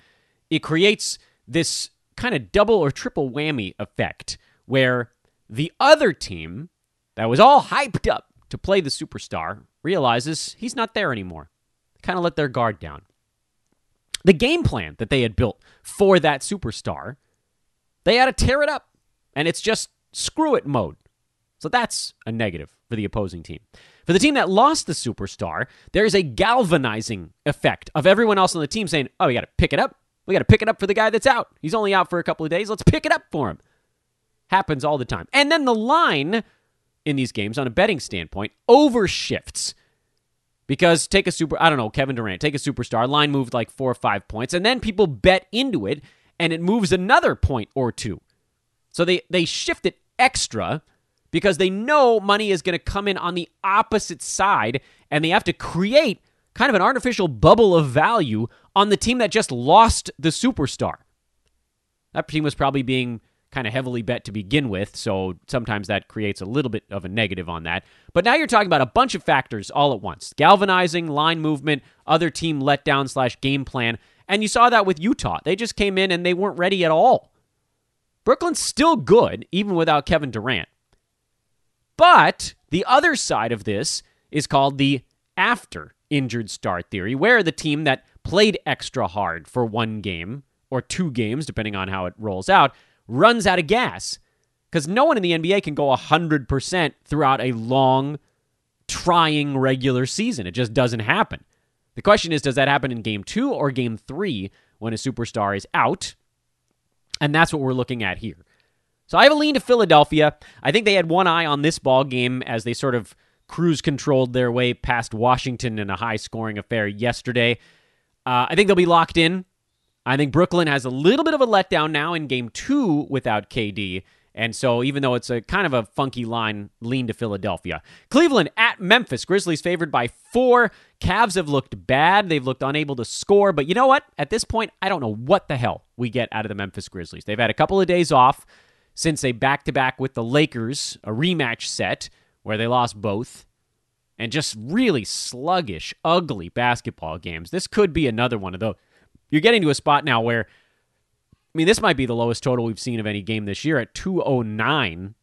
it creates this kind of double or triple whammy effect where the other team that was all hyped up to play the superstar realizes he's not there anymore. Kind of let their guard down. The game plan that they had built for that superstar, they had to tear it up. And it's just screw it mode. So that's a negative for the opposing team. For the team that lost the superstar, there is a galvanizing effect of everyone else on the team saying, oh, we got to pick it up. We got to pick it up for the guy that's out. He's only out for a couple of days. Let's pick it up for him. Happens all the time. And then the line in these games on a betting standpoint overshifts. Because take a super, I don't know, Kevin Durant, take a superstar, line moved like four or five points, and then people bet into it and it moves another point or two. So they, they shift it extra because they know money is going to come in on the opposite side and they have to create kind of an artificial bubble of value on the team that just lost the superstar. That team was probably being kind of heavily bet to begin with, so sometimes that creates a little bit of a negative on that. But now you're talking about a bunch of factors all at once galvanizing, line movement, other team letdown slash game plan. And you saw that with Utah. They just came in and they weren't ready at all. Brooklyn's still good, even without Kevin Durant. But the other side of this is called the after injured star theory, where the team that played extra hard for one game or two games, depending on how it rolls out, runs out of gas. Because no one in the NBA can go 100% throughout a long, trying regular season. It just doesn't happen. The question is does that happen in game two or game three when a superstar is out? And that's what we're looking at here. So I have a lean to Philadelphia. I think they had one eye on this ball game as they sort of cruise controlled their way past Washington in a high scoring affair yesterday. Uh, I think they'll be locked in. I think Brooklyn has a little bit of a letdown now in game two without KD. And so, even though it's a kind of a funky line, lean to Philadelphia. Cleveland at Memphis. Grizzlies favored by four. Cavs have looked bad. They've looked unable to score. But you know what? At this point, I don't know what the hell we get out of the Memphis Grizzlies. They've had a couple of days off since a back to back with the Lakers, a rematch set where they lost both, and just really sluggish, ugly basketball games. This could be another one of those. You're getting to a spot now where, I mean, this might be the lowest total we've seen of any game this year at 209.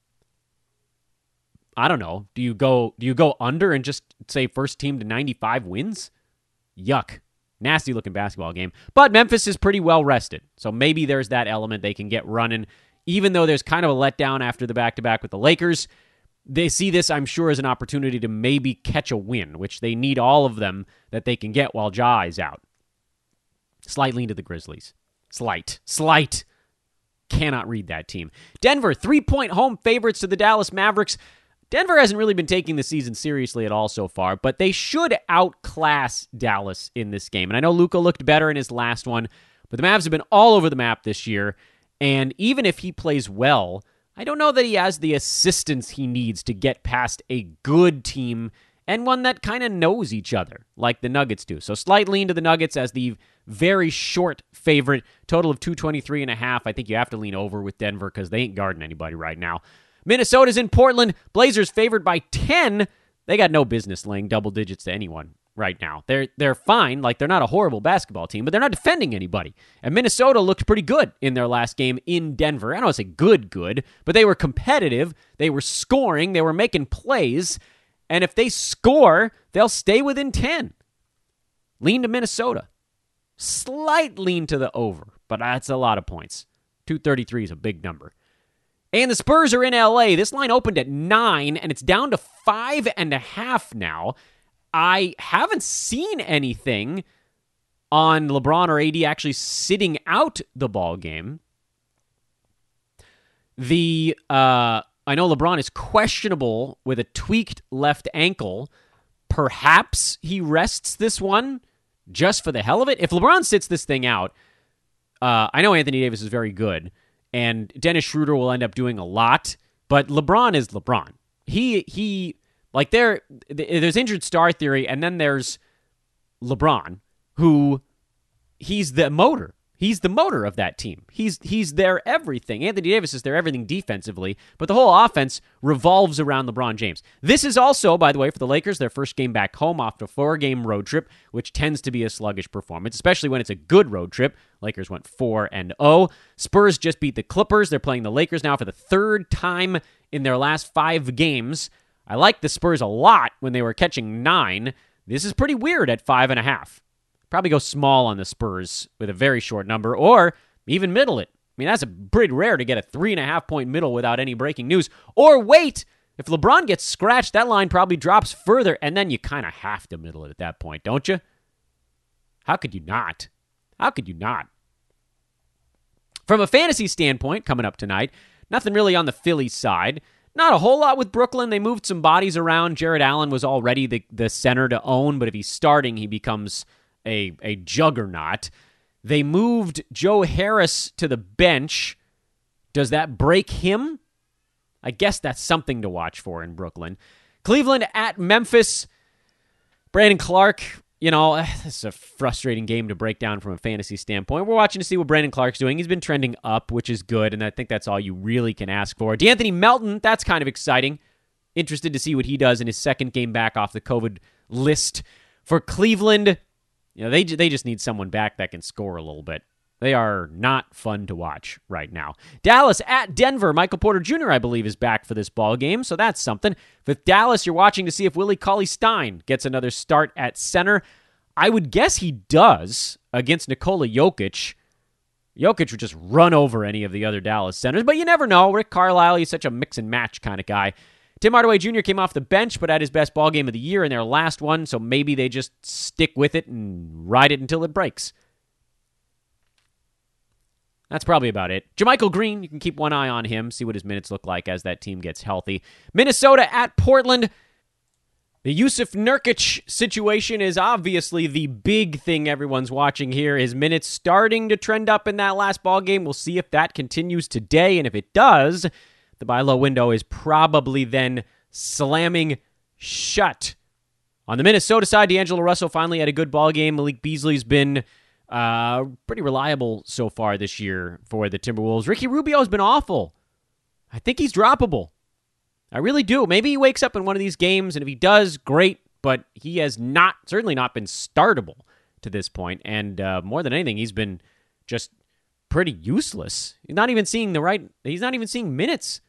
I don't know. Do you go do you go under and just say first team to 95 wins? Yuck. Nasty looking basketball game. But Memphis is pretty well rested. So maybe there's that element they can get running even though there's kind of a letdown after the back to back with the Lakers. they see this, I'm sure, as an opportunity to maybe catch a win, which they need all of them that they can get while Ja is out. Slight lean to the Grizzlies. Slight. Slight. Cannot read that team. Denver, three point home favorites to the Dallas Mavericks. Denver hasn't really been taking the season seriously at all so far, but they should outclass Dallas in this game. And I know Luka looked better in his last one, but the Mavs have been all over the map this year. And even if he plays well, I don't know that he has the assistance he needs to get past a good team and one that kind of knows each other, like the Nuggets do. So slight lean to the Nuggets as the very short favorite, total of 223 and a half. I think you have to lean over with Denver because they ain't guarding anybody right now. Minnesota's in Portland. Blazers favored by 10. They got no business laying double digits to anyone right now. They're they're fine, like they're not a horrible basketball team, but they're not defending anybody. And Minnesota looked pretty good in their last game in Denver. I don't want to say good, good, but they were competitive. They were scoring. They were making plays. And if they score, they'll stay within 10. Lean to Minnesota. Slight lean to the over, but that's a lot of points. 233 is a big number. And the Spurs are in LA. This line opened at nine, and it's down to five and a half now. I haven't seen anything on LeBron or AD actually sitting out the ball game. The uh, I know LeBron is questionable with a tweaked left ankle. Perhaps he rests this one just for the hell of it. If LeBron sits this thing out, uh, I know Anthony Davis is very good, and Dennis Schroeder will end up doing a lot. But LeBron is LeBron. He he like there, there's injured star theory, and then there's LeBron, who he's the motor. He's the motor of that team. He's he's their everything. Anthony Davis is their everything defensively, but the whole offense revolves around LeBron James. This is also, by the way, for the Lakers, their first game back home after a four-game road trip, which tends to be a sluggish performance, especially when it's a good road trip. Lakers went 4 and 0. Spurs just beat the Clippers. They're playing the Lakers now for the third time in their last 5 games. I liked the Spurs a lot when they were catching 9. This is pretty weird at five and a half. Probably go small on the Spurs with a very short number, or even middle it. I mean, that's a pretty rare to get a three and a half point middle without any breaking news. Or wait, if LeBron gets scratched, that line probably drops further, and then you kind of have to middle it at that point, don't you? How could you not? How could you not? From a fantasy standpoint, coming up tonight, nothing really on the Phillies side. Not a whole lot with Brooklyn. They moved some bodies around. Jarrett Allen was already the, the center to own, but if he's starting, he becomes a, a juggernaut. They moved Joe Harris to the bench. Does that break him? I guess that's something to watch for in Brooklyn. Cleveland at Memphis. Brandon Clarke, you know, this is a frustrating game to break down from a fantasy standpoint. We're watching to see what Brandon Clarke's doing. He's been trending up, which is good, and I think that's all you really can ask for. De'Anthony Melton, that's kind of exciting. Interested to see what he does in his second game back off the COVID list. For Cleveland, you know, they they just need someone back that can score a little bit. They are not fun to watch right now. Dallas at Denver. Michael Porter Jr., I believe, is back for this ball game, so that's something. With Dallas, you're watching to see if Willie Cauley Stein gets another start at center. I would guess he does against Nikola Jokic. Jokic would just run over any of the other Dallas centers, but you never know. Rick Carlisle, he's such a mix and match kind of guy. Tim Hardaway Jr. came off the bench, but had his best ball game of the year in their last one, so maybe they just stick with it and ride it until it breaks. That's probably about it. JaMychal Green, you can keep one eye on him, see what his minutes look like as that team gets healthy. Minnesota at Portland. The Jusuf Nurkic situation is obviously the big thing everyone's watching here. His minutes starting to trend up in that last ball game. We'll see if that continues today, and if it does, the buy low window is probably then slamming shut. On the Minnesota side, D'Angelo Russell finally had a good ball game. Malik Beasley's been uh, pretty reliable so far this year for the Timberwolves. Ricky Rubio has been awful. I think he's droppable. I really do. Maybe he wakes up in one of these games, and if he does, great. But he has not, certainly not been startable to this point. And uh, more than anything, he's been just pretty useless. He's not even seeing the right. He's not even seeing minutes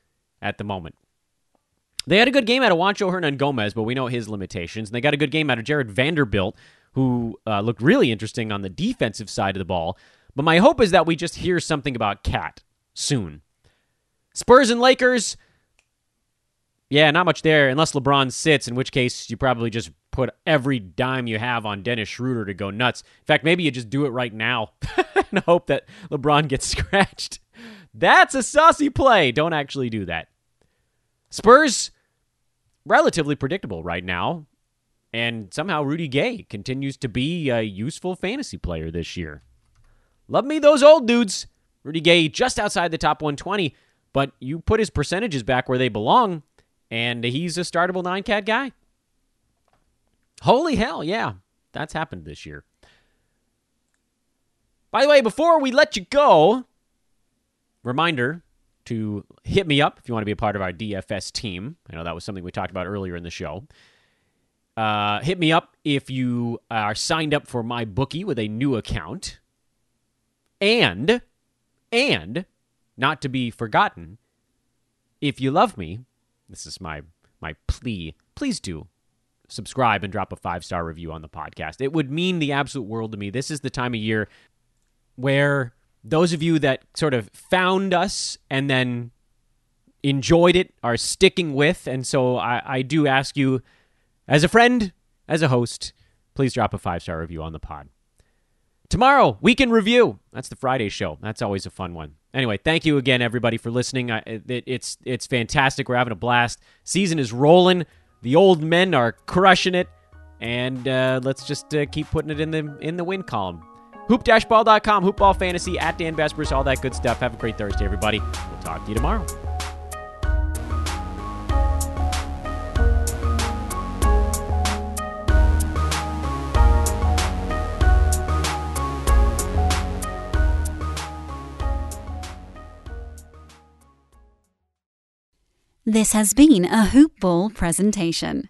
at the moment. They had a good game out of Juancho Hernangomez, but we know his limitations. And they got a good game out of Jarred Vanderbilt, who uh, looked really interesting on the defensive side of the ball. But my hope is that we just hear something about KAT soon. Spurs and Lakers. Yeah, not much there unless LeBron sits, in which case you probably just put every dime you have on Dennis Schroeder to go nuts. In fact, maybe you just do it right now and hope that LeBron gets scratched. That's a saucy play. Don't actually do that. Spurs, relatively predictable right now. And somehow Rudy Gay continues to be a useful fantasy player this year. Love me those old dudes. Rudy Gay just outside the top 120, but you put his percentages back where they belong, and he's a startable nine cat guy. Holy hell, yeah. That's happened this year. By the way, before we let you go, reminder to hit me up if you want to be a part of our DFS team. I know that was something we talked about earlier in the show. Uh, hit me up if you are signed up for my bookie with a new account. And, and, not to be forgotten, if you love me, this is my my plea, please do subscribe and drop a five star review on the podcast. It would mean the absolute world to me. This is the time of year where those of you that sort of found us and then enjoyed it are sticking with. And so I, I do ask you, as a friend, as a host, please drop a five star review on the pod. Tomorrow, weekend review. That's the Friday show. That's always a fun one. Anyway, thank you again, everybody, for listening. I, it, it's it's fantastic. We're having a blast. Season is rolling. The old men are crushing it, and uh, let's just uh, keep putting it in the in the win column. Hoop-ball.com, hoopball fantasy at Dan Besbris, all that good stuff. Have a great Thursday, everybody. We'll talk to you tomorrow. This has been a Hoop Ball presentation.